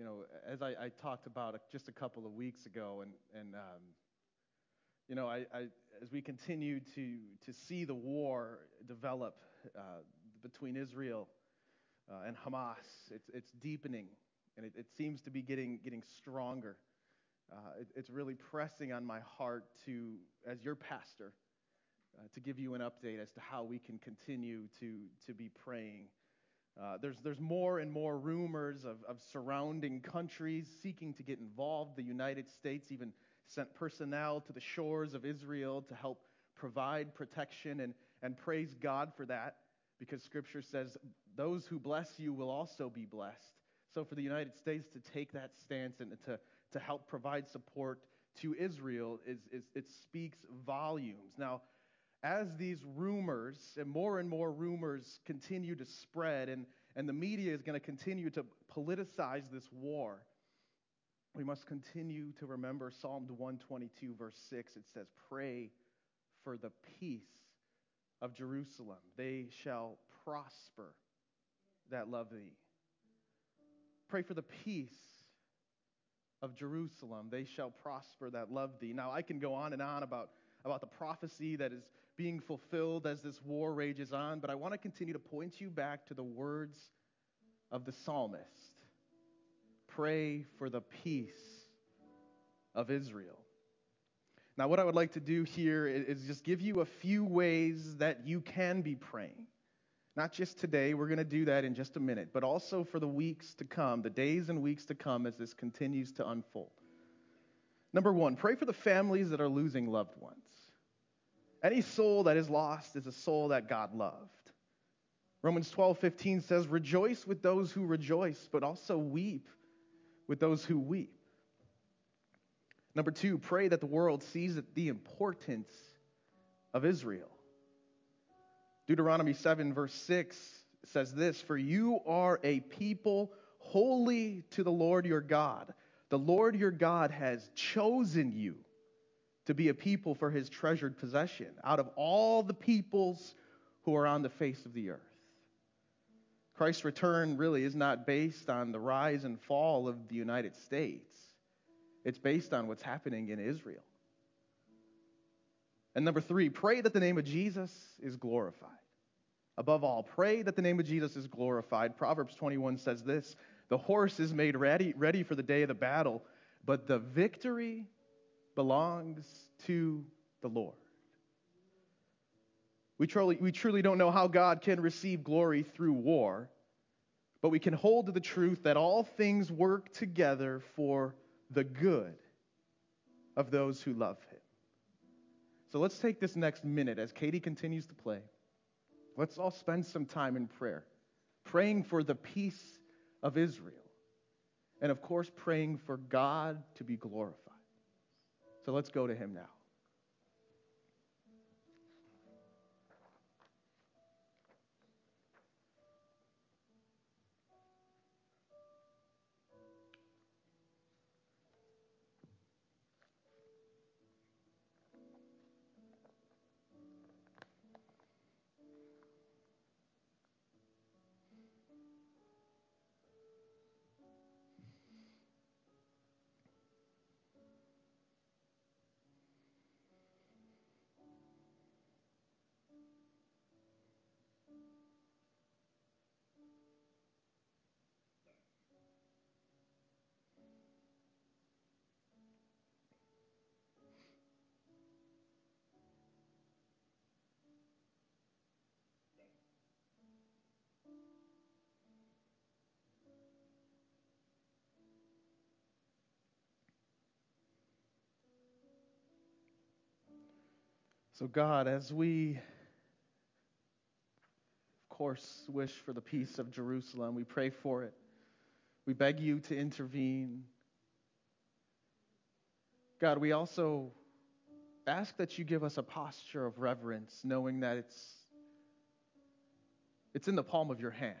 you know, as I, I talked about just a couple of weeks ago, and, and um, you know, I, I, as we continue to, to see the war develop uh, between Israel uh, and Hamas, it's, it's deepening, and it, it seems to be getting, getting stronger. Uh, it, it's really pressing on my heart to, as your pastor, uh, to give you an update as to how we can continue to, to be praying. Uh, there's, there's more and more rumors of, of surrounding countries seeking to get involved. The United States even sent personnel to the shores of Israel to help provide protection, and, and praise God for that because Scripture says, Those who bless you will also be blessed. So, for the United States to take that stance and to, to help provide support to Israel, is, is, it speaks volumes. Now, as these rumors and more and more rumors continue to spread, and, and the media is going to continue to politicize this war, we must continue to remember Psalm 122, verse 6. It says, Pray for the peace of Jerusalem. They shall prosper that love thee. Pray for the peace of Jerusalem. They shall prosper that love thee. Now, I can go on and on about, about the prophecy that is being fulfilled as this war rages on, but I want to continue to point you back to the words of the psalmist Pray for the peace of Israel. Now, what I would like to do here is just give you a few ways that you can be praying. Not just today, we're going to do that in just a minute, but also for the weeks to come, the days and weeks to come as this continues to unfold. Number one, pray for the families that are losing loved ones. Any soul that is lost is a soul that God loved. Romans 12:15 says, "Rejoice with those who rejoice, but also weep with those who weep." Number 2, pray that the world sees the importance of Israel. Deuteronomy 7 verse 6 says this, "For you are a people holy to the Lord your God. The Lord your God has chosen you to be a people for his treasured possession out of all the peoples who are on the face of the earth. Christ's return really is not based on the rise and fall of the United States, it's based on what's happening in Israel. And number three, pray that the name of Jesus is glorified. Above all, pray that the name of Jesus is glorified. Proverbs 21 says this The horse is made ready, ready for the day of the battle, but the victory belongs to the Lord. We truly, we truly don't know how God can receive glory through war, but we can hold to the truth that all things work together for the good of those who love Him. So let's take this next minute as Katie continues to play. Let's all spend some time in prayer, praying for the peace of Israel, and of course, praying for God to be glorified. So let's go to him now. So, God, as we, of course, wish for the peace of Jerusalem, we pray for it. We beg you to intervene. God, we also ask that you give us a posture of reverence, knowing that it's, it's in the palm of your hand.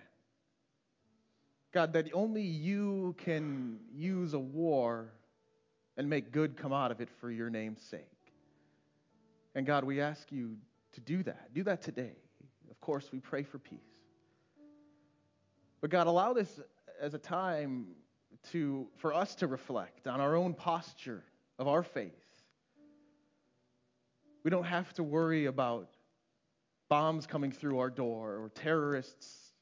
God, that only you can use a war and make good come out of it for your name's sake. And God, we ask you to do that. Do that today. Of course, we pray for peace. But God, allow this as a time to, for us to reflect on our own posture of our faith. We don't have to worry about bombs coming through our door or terrorists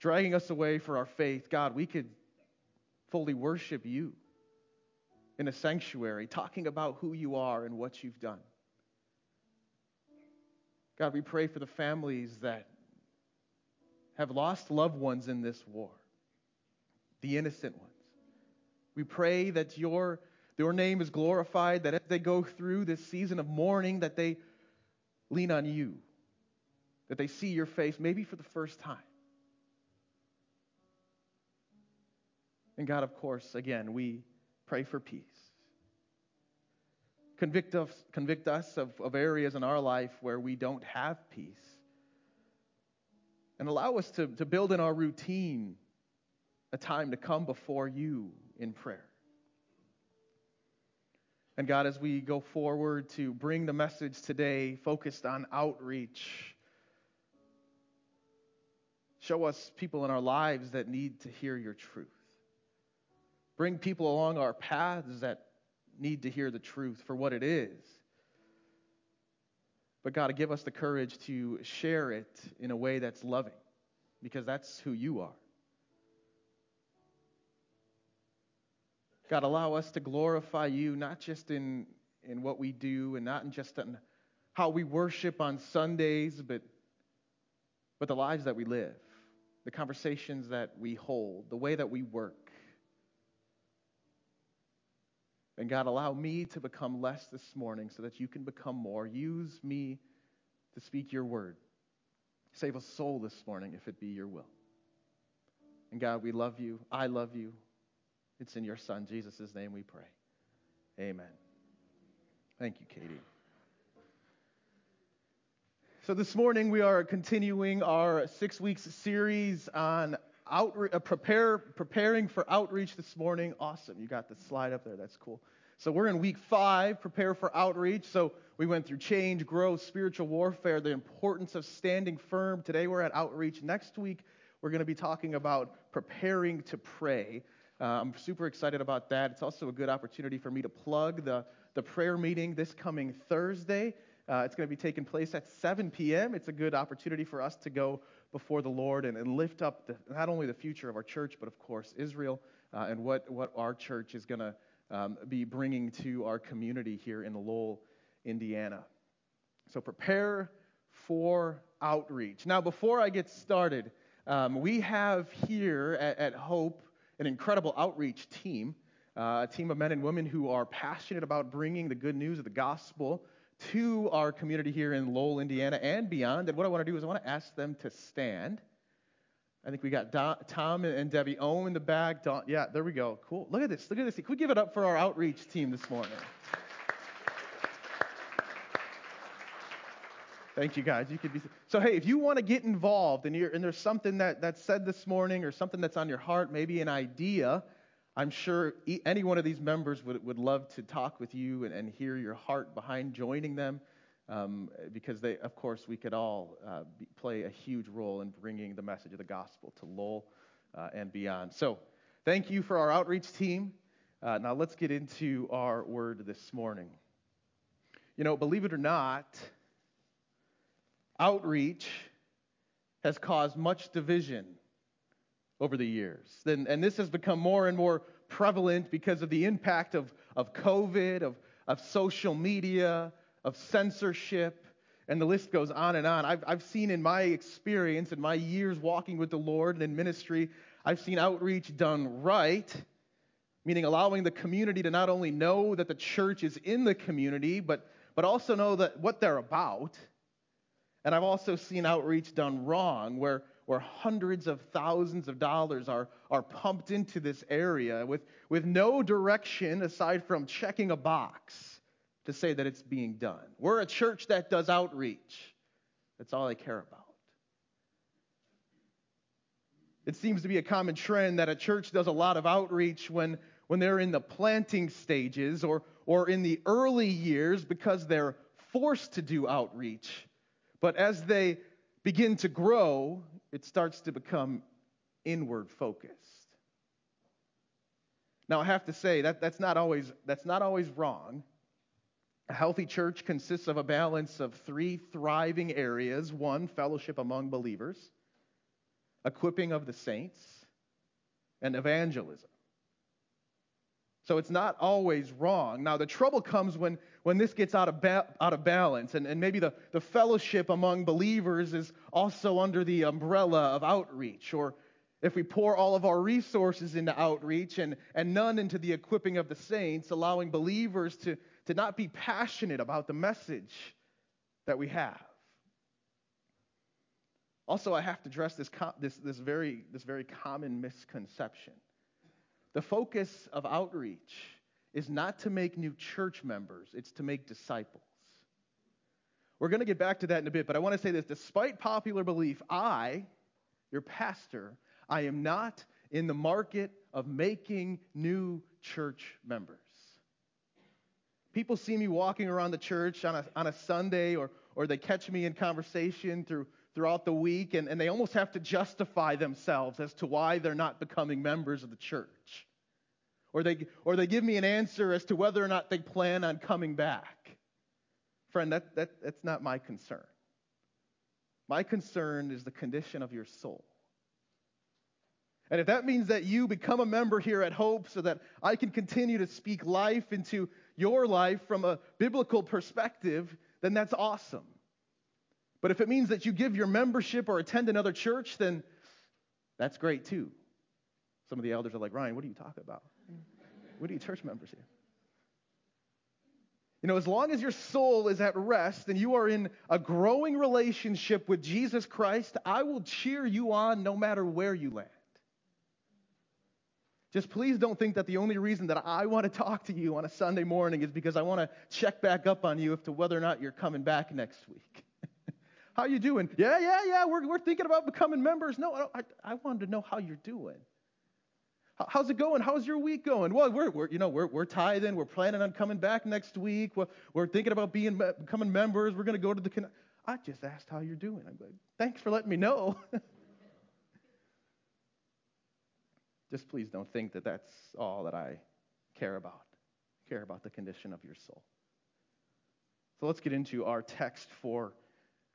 dragging us away for our faith. God, we could fully worship you in a sanctuary, talking about who you are and what you've done. God, we pray for the families that have lost loved ones in this war, the innocent ones. We pray that your, your name is glorified, that as they go through this season of mourning, that they lean on you, that they see your face maybe for the first time. And God, of course, again, we pray for peace. Convict us, convict us of, of areas in our life where we don't have peace. And allow us to, to build in our routine a time to come before you in prayer. And God, as we go forward to bring the message today focused on outreach, show us people in our lives that need to hear your truth. Bring people along our paths that need to hear the truth for what it is. But God, give us the courage to share it in a way that's loving, because that's who you are. God, allow us to glorify you, not just in, in what we do and not in just in how we worship on Sundays, but, but the lives that we live, the conversations that we hold, the way that we work. And God, allow me to become less this morning so that you can become more. Use me to speak your word. Save a soul this morning if it be your will. And God, we love you. I love you. It's in your Son, Jesus' name, we pray. Amen. Thank you, Katie. So, this morning we are continuing our six weeks series on outre- uh, prepare, preparing for outreach this morning. Awesome. You got the slide up there. That's cool. So we're in week five, prepare for outreach. So we went through change, growth, spiritual warfare, the importance of standing firm. Today we're at outreach. Next week we're going to be talking about preparing to pray. Uh, I'm super excited about that. It's also a good opportunity for me to plug the, the prayer meeting this coming Thursday. Uh, it's going to be taking place at 7 p.m. It's a good opportunity for us to go before the Lord and, and lift up the, not only the future of our church, but of course Israel uh, and what, what our church is going to um, be bringing to our community here in Lowell, Indiana. So prepare for outreach. Now, before I get started, um, we have here at, at, Hope an incredible outreach team, uh, a team of men and women who are passionate about bringing the good news of the gospel to our community here in Lowell, Indiana, and beyond. And what I want to do is I want to ask them to stand. I think we got Tom and Debbie O in the back. Don, yeah, there we go. Cool. Look at this. Look at this. Can we give it up for our outreach team this morning? Thank you, guys. You could be so. Hey, if you want to get involved and, and there's something that, that's said this morning or something that's on your heart, maybe an idea, I'm sure any one of these members would, would love to talk with you and, and hear your heart behind joining them um, because they, of course, we could all uh, be, play a huge role in bringing the message of the gospel to Lowell uh, and beyond. So, thank you for our outreach team. Uh, now, let's get into our word this morning. You know, believe it or not, outreach has caused much division over the years. And, and this has become more and more prevalent because of the impact of, of COVID, of, of social media, of censorship, and the list goes on and on. I've, I've seen in my experience, in my years walking with the Lord and in ministry, I've seen outreach done right, meaning allowing the community to not only know that the church is in the community, but, but also know that what they're about. And I've also seen outreach done wrong, where, where hundreds of thousands of dollars are, are pumped into this area with, with no direction aside from checking a box to say that it's being done. We're a church that does outreach. That's all I care about. It seems to be a common trend that a church does a lot of outreach when, when they're in the planting stages or, or in the early years because they're forced to do outreach. But as they begin to grow, it starts to become inward focused. Now, I have to say that that's not always, that's not always wrong. A healthy church consists of a balance of three thriving areas one, fellowship among believers, equipping of the saints, and evangelism. So it's not always wrong. Now, the trouble comes when, when this gets out of, ba- out of balance, and, and maybe the, the fellowship among believers is also under the umbrella of outreach, or if we pour all of our resources into outreach and, and none into the equipping of the saints, allowing believers to, to not be passionate about the message that we have. Also, I have to address this, this, this, very, this very common misconception. The focus of outreach is not to make new church members, it's to make disciples. We're going to get back to that in a bit, but I want to say this despite popular belief, I, your pastor, I am not in the market of making new church members. People see me walking around the church on a, on a Sunday, or, or they catch me in conversation through, throughout the week, and, and they almost have to justify themselves as to why they're not becoming members of the church. Or they, or they give me an answer as to whether or not they plan on coming back. Friend, that, that, that's not my concern. My concern is the condition of your soul. And if that means that you become a member here at Hope so that I can continue to speak life into your life from a biblical perspective, then that's awesome. But if it means that you give your membership or attend another church, then that's great too. Some of the elders are like, Ryan, what are you talking about? What are you church members here? You know, as long as your soul is at rest and you are in a growing relationship with Jesus Christ, I will cheer you on no matter where you land. Just please don't think that the only reason that I want to talk to you on a Sunday morning is because I want to check back up on you as to whether or not you're coming back next week. How you doing? Yeah, yeah, yeah. We're, we're thinking about becoming members. No, I, I wanted to know how you're doing. How's it going? How's your week going? Well, we're, we're you know we're, we're tithing. We're planning on coming back next week. We're, we're thinking about being becoming members. We're going to go to the. I just asked how you're doing. I'm like, thanks for letting me know. Just please don't think that that's all that I care about. I care about the condition of your soul. So let's get into our text for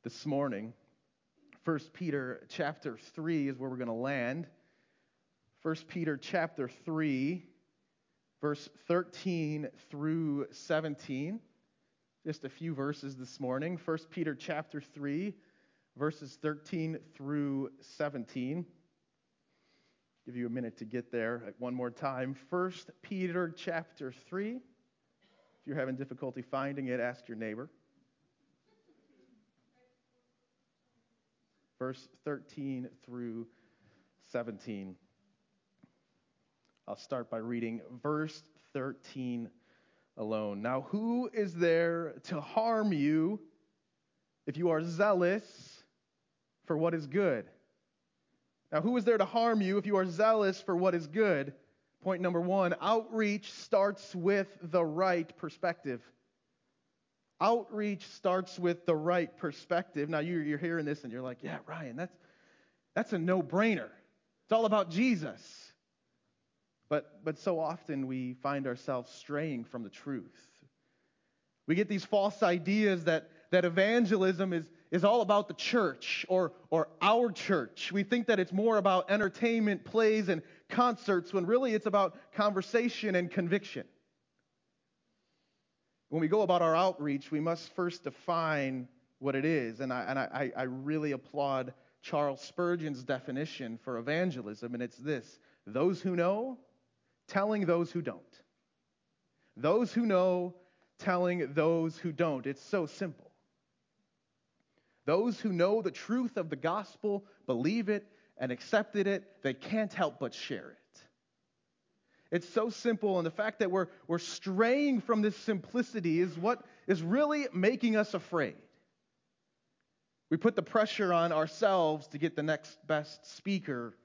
this morning. 1 Peter chapter 3 is where we're going to land. 1 Peter chapter 3, verse 13 through 17. Just a few verses this morning. 1 Peter chapter 3, verses 13 through 17 give you a minute to get there one more time. First Peter chapter 3. If you're having difficulty finding it, ask your neighbor. Verse 13 through 17. I'll start by reading verse 13 alone. Now, who is there to harm you if you are zealous for what is good? Now, who is there to harm you if you are zealous for what is good? Point number one outreach starts with the right perspective. Outreach starts with the right perspective. Now, you're, you're hearing this and you're like, yeah, Ryan, that's, that's a no brainer. It's all about Jesus. But, but so often we find ourselves straying from the truth. We get these false ideas that, that evangelism is, is all about the church or, or our church. We think that it's more about entertainment, plays, and concerts when really it's about conversation and conviction. When we go about our outreach, we must first define what it is. And I, and I, I really applaud Charles Spurgeon's definition for evangelism, and it's this those who know, telling those who don't. Those who know, telling those who don't. It's so simple. Those who know the truth of the gospel, believe it, and accepted it, they can't help but share it. It's so simple, and the fact that we're, we're straying from this simplicity is what is really making us afraid. We put the pressure on ourselves to get the next best speaker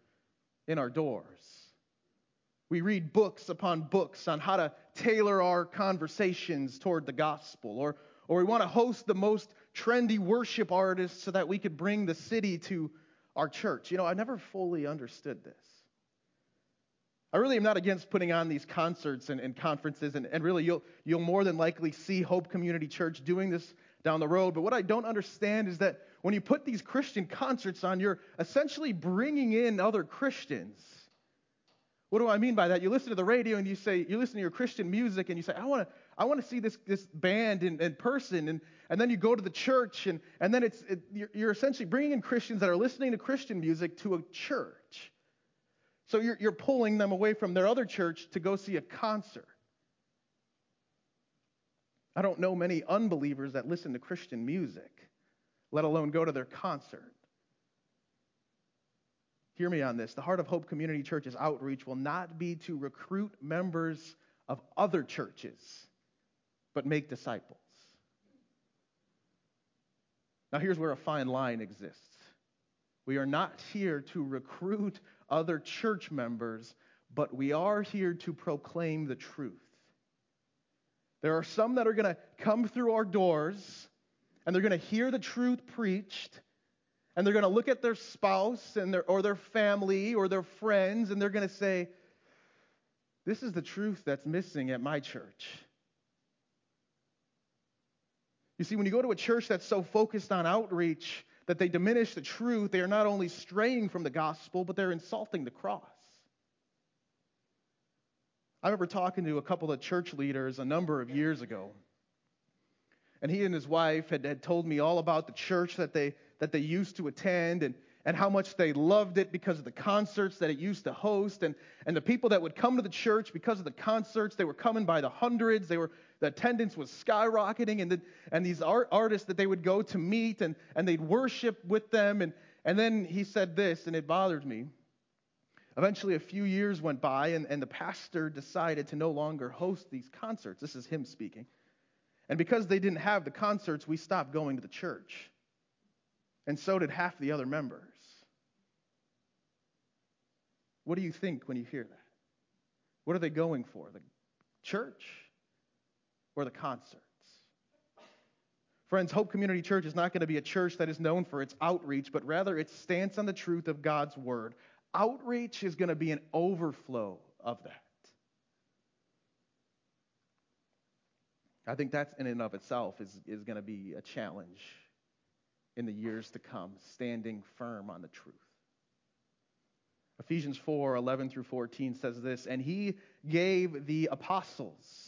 in our doors. We read books upon books on how to tailor our conversations toward the gospel, or, or we want to host the most trendy worship artists so that we could bring the city to our church. You know, I never fully understood this. I really am not against putting on these concerts and, and conferences, and, and really you'll, you'll more than likely see Hope Community Church doing this down the road. But what I don't understand is that when you put these Christian concerts on, you're essentially bringing in other Christians. What do I mean by that? You listen to the radio and you say, you listen to your Christian music and you say, I want to, I want to see this, this band in, in person. And, and then you go to the church and, and then it's, it, you're, you're essentially bringing in Christians that are listening to Christian music to a church. So you're, you're pulling them away from their other church to go see a concert. I don't know many unbelievers that listen to Christian music, let alone go to their concert. Hear me on this. The Heart of Hope Community Church's outreach will not be to recruit members of other churches, but make disciples. Now, here's where a fine line exists. We are not here to recruit other church members, but we are here to proclaim the truth. There are some that are going to come through our doors and they're going to hear the truth preached and they're going to look at their spouse and their, or their family or their friends and they're going to say, This is the truth that's missing at my church. You see, when you go to a church that's so focused on outreach that they diminish the truth, they are not only straying from the gospel, but they're insulting the cross. I remember talking to a couple of church leaders a number of years ago. And he and his wife had, had told me all about the church that they, that they used to attend and, and how much they loved it because of the concerts that it used to host and, and the people that would come to the church because of the concerts they were coming by the hundreds they were the attendance was skyrocketing and, the, and these art, artists that they would go to meet and, and they'd worship with them and, and then he said this and it bothered me eventually a few years went by and, and the pastor decided to no longer host these concerts this is him speaking and because they didn't have the concerts we stopped going to the church and so did half the other members. What do you think when you hear that? What are they going for? The church or the concerts? Friends, Hope Community Church is not going to be a church that is known for its outreach, but rather its stance on the truth of God's word. Outreach is going to be an overflow of that. I think that's in and of itself is, is going to be a challenge in the years to come, standing firm on the truth. Ephesians 4 11 through 14 says this, and he gave the apostles,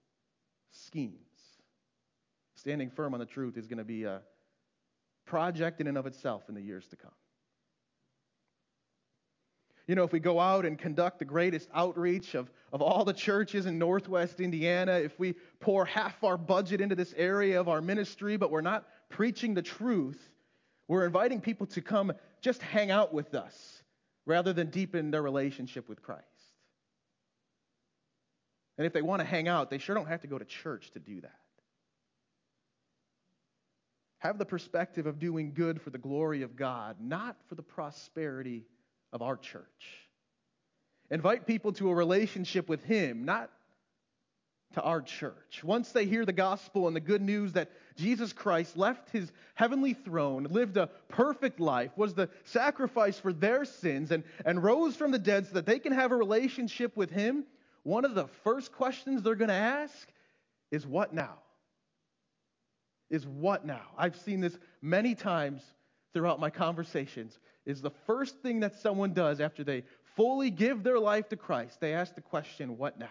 schemes. Standing firm on the truth is going to be a project in and of itself in the years to come. You know, if we go out and conduct the greatest outreach of, of all the churches in Northwest Indiana, if we pour half our budget into this area of our ministry, but we're not preaching the truth, we're inviting people to come just hang out with us rather than deepen their relationship with Christ. And if they want to hang out, they sure don't have to go to church to do that. Have the perspective of doing good for the glory of God, not for the prosperity of our church. Invite people to a relationship with Him, not to our church. Once they hear the gospel and the good news that Jesus Christ left his heavenly throne, lived a perfect life, was the sacrifice for their sins, and, and rose from the dead so that they can have a relationship with him, one of the first questions they're going to ask is what now? Is what now? I've seen this many times throughout my conversations. Is the first thing that someone does after they fully give their life to Christ, they ask the question, what now?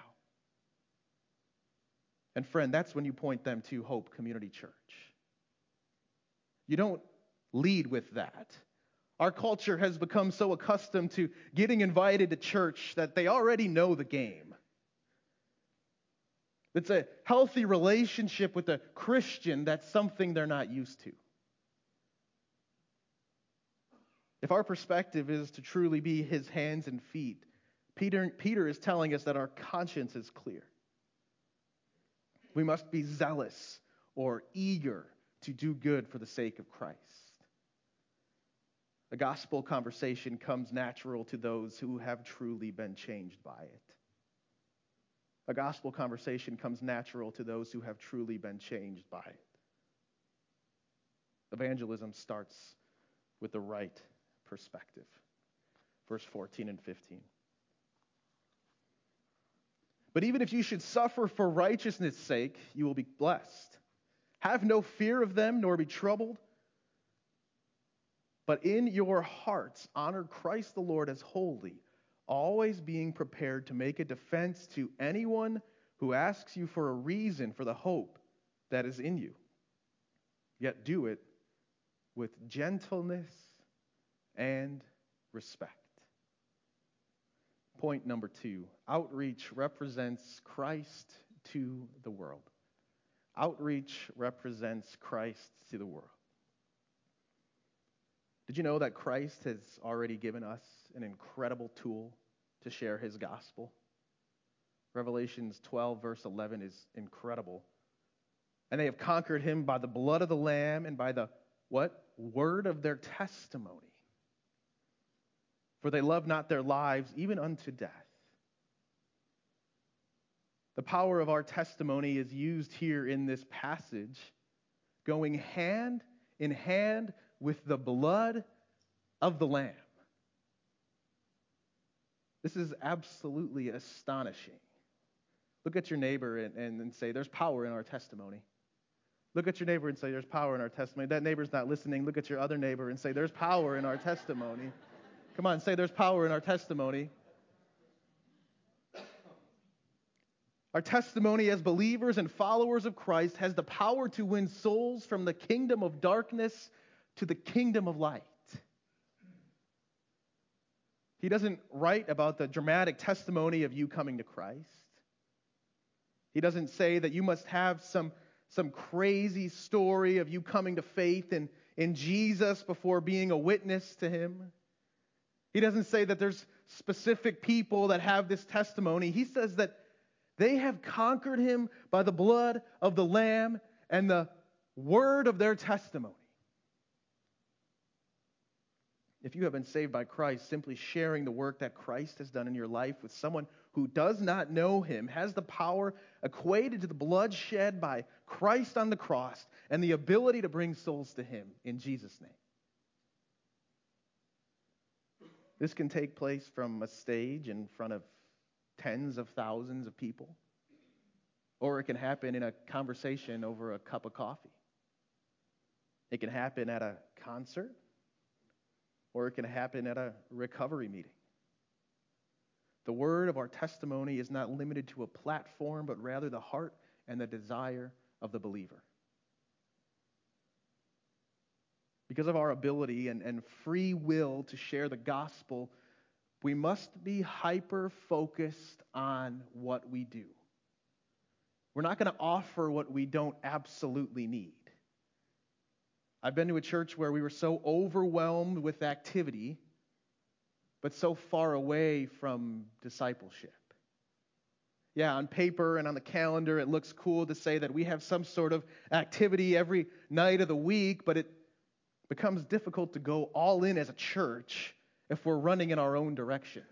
And friend, that's when you point them to Hope Community Church. You don't lead with that. Our culture has become so accustomed to getting invited to church that they already know the game. It's a healthy relationship with a Christian that's something they're not used to. If our perspective is to truly be his hands and feet, Peter, Peter is telling us that our conscience is clear. We must be zealous or eager to do good for the sake of Christ. A gospel conversation comes natural to those who have truly been changed by it. A gospel conversation comes natural to those who have truly been changed by it. Evangelism starts with the right perspective. Verse 14 and 15. But even if you should suffer for righteousness' sake, you will be blessed. Have no fear of them, nor be troubled. But in your hearts, honor Christ the Lord as holy, always being prepared to make a defense to anyone who asks you for a reason for the hope that is in you. Yet do it with gentleness and respect. Point number two outreach represents Christ to the world. Outreach represents Christ to the world. Did you know that Christ has already given us an incredible tool to share his gospel? Revelations 12, verse 11 is incredible. And they have conquered him by the blood of the Lamb and by the what? Word of their testimony for they love not their lives even unto death. The power of our testimony is used here in this passage, going hand in hand with the blood of the Lamb. This is absolutely astonishing. Look at your neighbor and, and, and, say, There's power in our testimony. Look at your neighbor and say, There's power in our testimony. That neighbor's not listening. Look at your other neighbor and say, There's power in our testimony. Come on, say there's power in our testimony. Our testimony as believers and followers of Christ has the power to win souls from the kingdom of darkness to the kingdom of light. He doesn't write about the dramatic testimony of you coming to Christ. He doesn't say that you must have some, some crazy story of you coming to faith in, in Jesus before being a witness to him. He doesn't say that there's specific people that have this testimony. He says that they have conquered him by the blood of the Lamb and the word of their testimony. If you have been saved by Christ, simply sharing the work that Christ has done in your life with someone who does not know him has the power equated to the blood shed by Christ on the cross and the ability to bring souls to him in Jesus' name. This can take place from a stage in front of tens of thousands of people, or it can happen in a conversation over a cup of coffee. It can happen at a concert, or it can happen at a recovery meeting. The word of our testimony is not limited to a platform, but rather the heart and the desire of the believer. because of our ability and, and free will to share the gospel, we must be hyper focused on what we do. We're not going to offer what we don't absolutely need. I've been to a church where we were so overwhelmed with activity, but so far away from discipleship. Yeah, on paper and on the calendar, it looks cool to say that we have some sort of activity every night of the week, but it becomes difficult to go all in as a church if we're running in our own directions.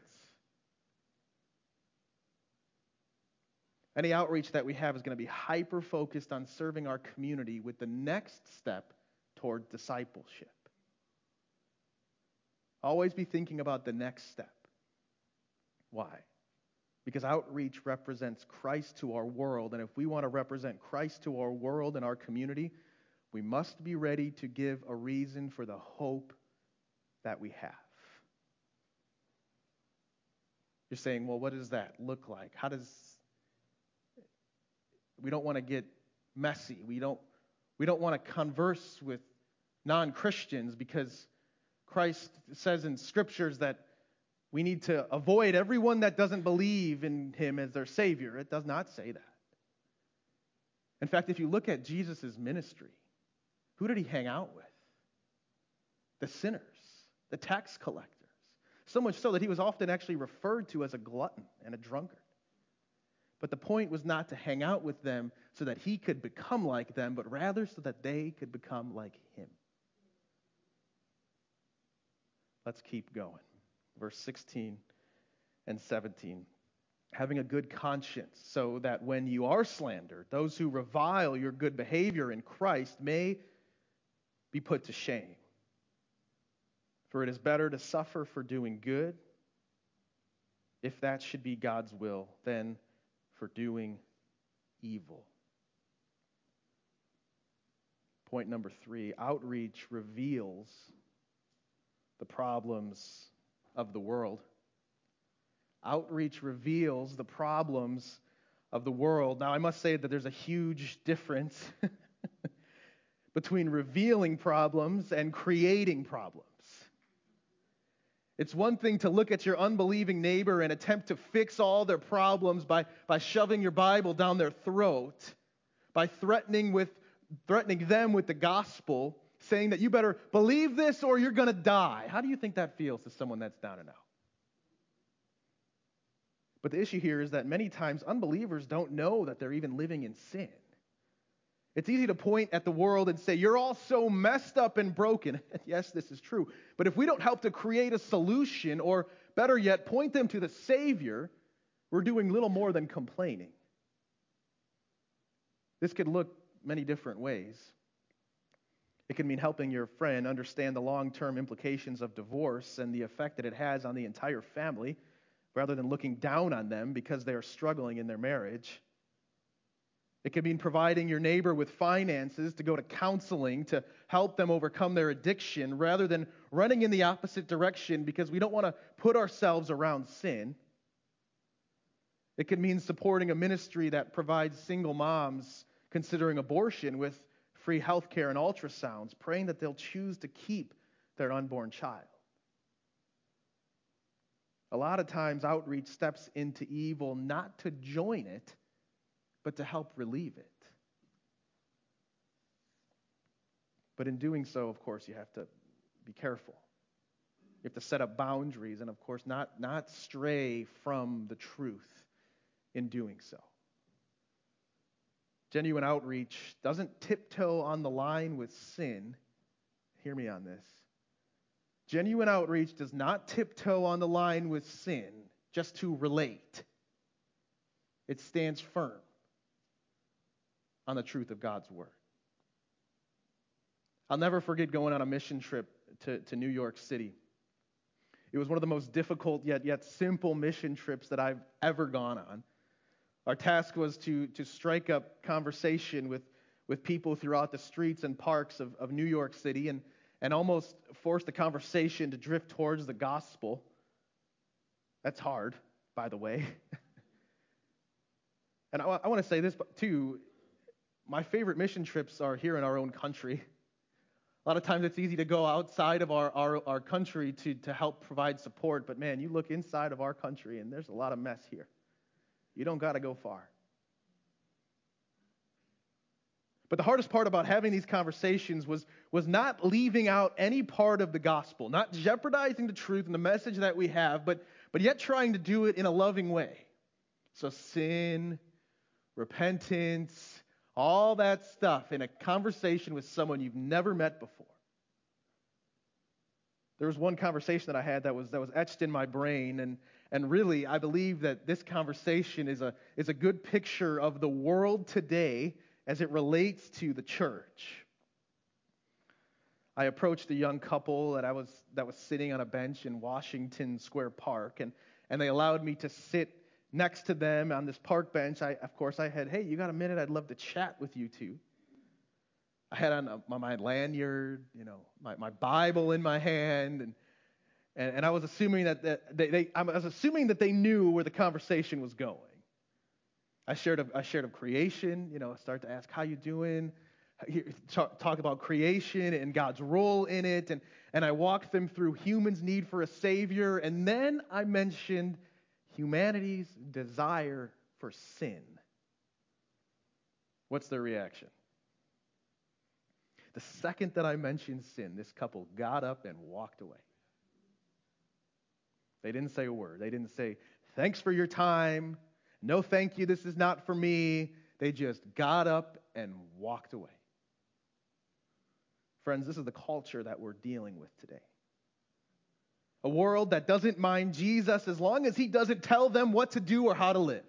Any outreach that we have is going to be hyper focused on serving our community with the next step toward discipleship. Always be thinking about the next step. Why? Because outreach represents Christ to our world, and if we want to represent Christ to our world and our community, we must be ready to give a reason for the hope that we have. You're saying, well, what does that look like? How does. We don't want to get messy. We don't, we don't want to converse with non Christians because Christ says in scriptures that we need to avoid everyone that doesn't believe in him as their Savior. It does not say that. In fact, if you look at Jesus' ministry, who did he hang out with? The sinners, the tax collectors, so much so that he was often actually referred to as a glutton and a drunkard. But the point was not to hang out with them so that he could become like them, but rather so that they could become like him. Let's keep going. Verse 16 and 17. Having a good conscience, so that when you are slandered, those who revile your good behavior in Christ may be put to shame. For it is better to suffer for doing good, if that should be God's will, than for doing evil. Point number three outreach reveals the problems of the world. Outreach reveals the problems of the world. Now, I must say that there's a huge difference between revealing problems and creating problems. It's one thing to look at your unbelieving neighbor and attempt to fix all their problems by, by shoving your Bible down their throat, by threatening, with, threatening them with the gospel, saying that you better believe this or you're going to die. How do you think that feels to someone that's down and out? But the issue here is that many times unbelievers don't know that they're even living in sin. It's easy to point at the world and say, You're all so messed up and broken. yes, this is true. But if we don't help to create a solution, or better yet, point them to the Savior, we're doing little more than complaining. This could look many different ways. It could mean helping your friend understand the long term implications of divorce and the effect that it has on the entire family, rather than looking down on them because they are struggling in their marriage. It could mean providing your neighbor with finances to go to counseling to help them overcome their addiction rather than running in the opposite direction because we don't want to put ourselves around sin. It could mean supporting a ministry that provides single moms considering abortion with free health care and ultrasounds, praying that they'll choose to keep their unborn child. A lot of times, outreach steps into evil not to join it but to help relieve it. But in doing so, of course, you have to be careful. You have to set up boundaries and, of course, not, not stray from the truth in doing so. Genuine outreach doesn't tiptoe on the line with sin. Hear me on this. Genuine outreach does not tiptoe on the line with sin just to relate, it stands firm on the truth of God's word. I'll never forget going on a mission trip to, to New York City. It was one of the most difficult yet, yet simple mission trips that I've ever gone on. Our task was to, to strike up conversation with, with people throughout the streets and parks of, of New York City and, and almost force the conversation to drift towards the gospel. That's hard, by the way. and I, I want to say this too my favorite mission trips are here in our own country. A lot of times it's easy to go outside of our, our, our country to, to help provide support, but man, you look inside of our country and there's a lot of mess here. You don't got to go far. But the hardest part about having these conversations was, was not leaving out any part of the gospel, not jeopardizing the truth and the message that we have, but, but yet trying to do it in a loving way. So, sin, repentance, all that stuff in a conversation with someone you've never met before. There was one conversation that I had that was, that was etched in my brain, and, and really, I believe that this conversation is a, is a good picture of the world today as it relates to the church. I approached a young couple that I was that was sitting on a bench in Washington Square Park, and, and they allowed me to sit next to them on this park bench, I, of course, I had, hey, you got a minute? I'd love to chat with you two. I had on uh, a, my lanyard, you know, my, my Bible in my hand, and, and, and I was assuming that, that they, they, I was assuming that they knew where the conversation was going. I shared of, I shared of creation, you know, I started to ask, how you doing? Talk, talk about creation and God's role in it, and, and I walked them through humans' need for a Savior, and then I mentioned humanity's desire for sin. What's their reaction? The second that I mentioned sin, this couple got up and walked away. They didn't say a word. They didn't say, Thanks for your time. No, thank you. This is not for me. They just got up and walked away. Friends, this is the culture that we're dealing with today. A world that doesn't mind Jesus as long as he doesn't tell them what to do or how to live.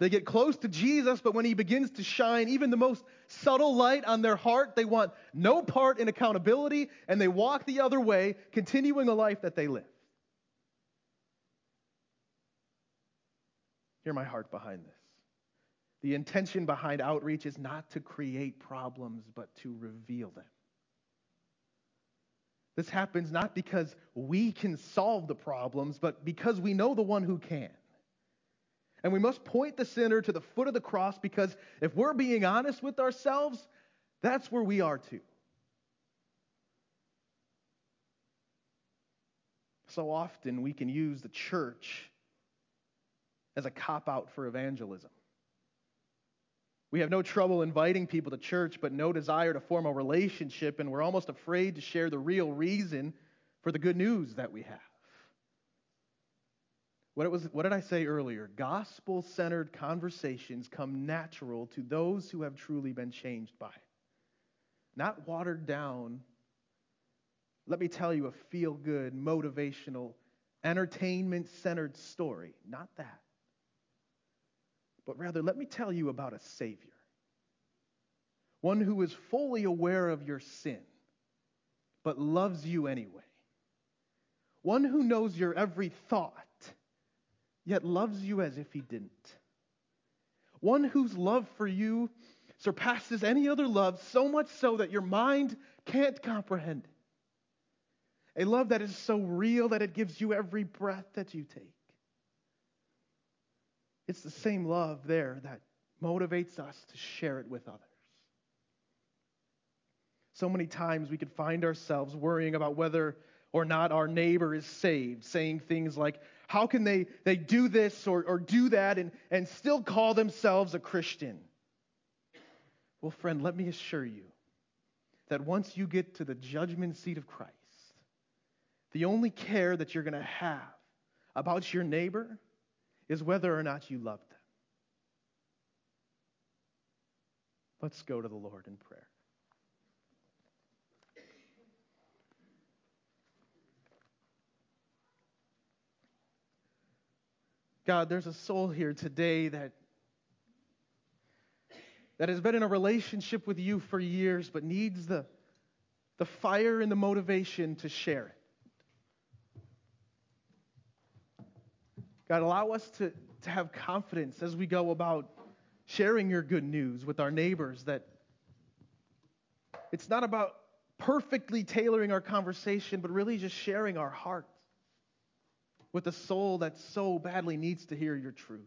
They get close to Jesus, but when he begins to shine even the most subtle light on their heart, they want no part in accountability and they walk the other way, continuing a life that they live. Hear my heart behind this. The intention behind outreach is not to create problems, but to reveal them. This happens not because we can solve the problems, but because we know the one who can. And we must point the sinner to the foot of the cross because if we're being honest with ourselves, that's where we are too. So often we can use the church as a cop out for evangelism. We have no trouble inviting people to church, but no desire to form a relationship, and we're almost afraid to share the real reason for the good news that we have. What, was, what did I say earlier? Gospel centered conversations come natural to those who have truly been changed by it. Not watered down, let me tell you a feel good, motivational, entertainment centered story. Not that. But rather, let me tell you about a Savior. One who is fully aware of your sin, but loves you anyway. One who knows your every thought yet loves you as if he didn't. One whose love for you surpasses any other love, so much so that your mind can't comprehend it. A love that is so real that it gives you every breath that you take. It's the same love there that motivates us to share it with others. So many times we could find ourselves worrying about whether or not our neighbor is saved, saying things like, How can they, they do this or, or do that and, and still call themselves a Christian? Well, friend, let me assure you that once you get to the judgment seat of Christ, the only care that you're going to have about your neighbor is whether or not you love them. Let's go to the Lord in prayer. God, there's a soul here today that that has been in a relationship with you for years but needs the, the fire and the motivation to share it. God, allow us to, to have confidence as we go about sharing your good news with our neighbors that it's not about perfectly tailoring our conversation, but really just sharing our heart with a soul that so badly needs to hear your truth.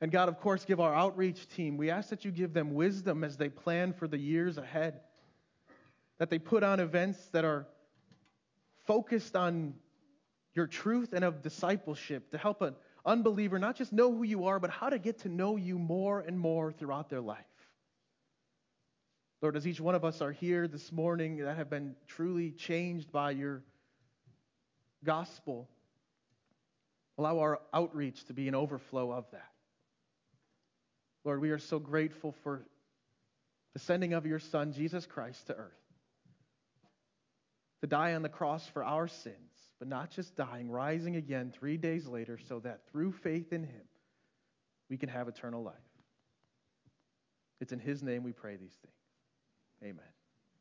And God, of course, give our outreach team, we ask that you give them wisdom as they plan for the years ahead, that they put on events that are focused on your truth and of discipleship to help an unbeliever not just know who you are, but how to get to know you more and more throughout their life. Lord, as each one of us are here this morning that have been truly changed by your gospel, allow our outreach to be an overflow of that. Lord, we are so grateful for the sending of your Son, Jesus Christ, to earth to die on the cross for our sins, but not just dying, rising again three days later so that through faith in him we can have eternal life. It's in his name we pray these things. Amen.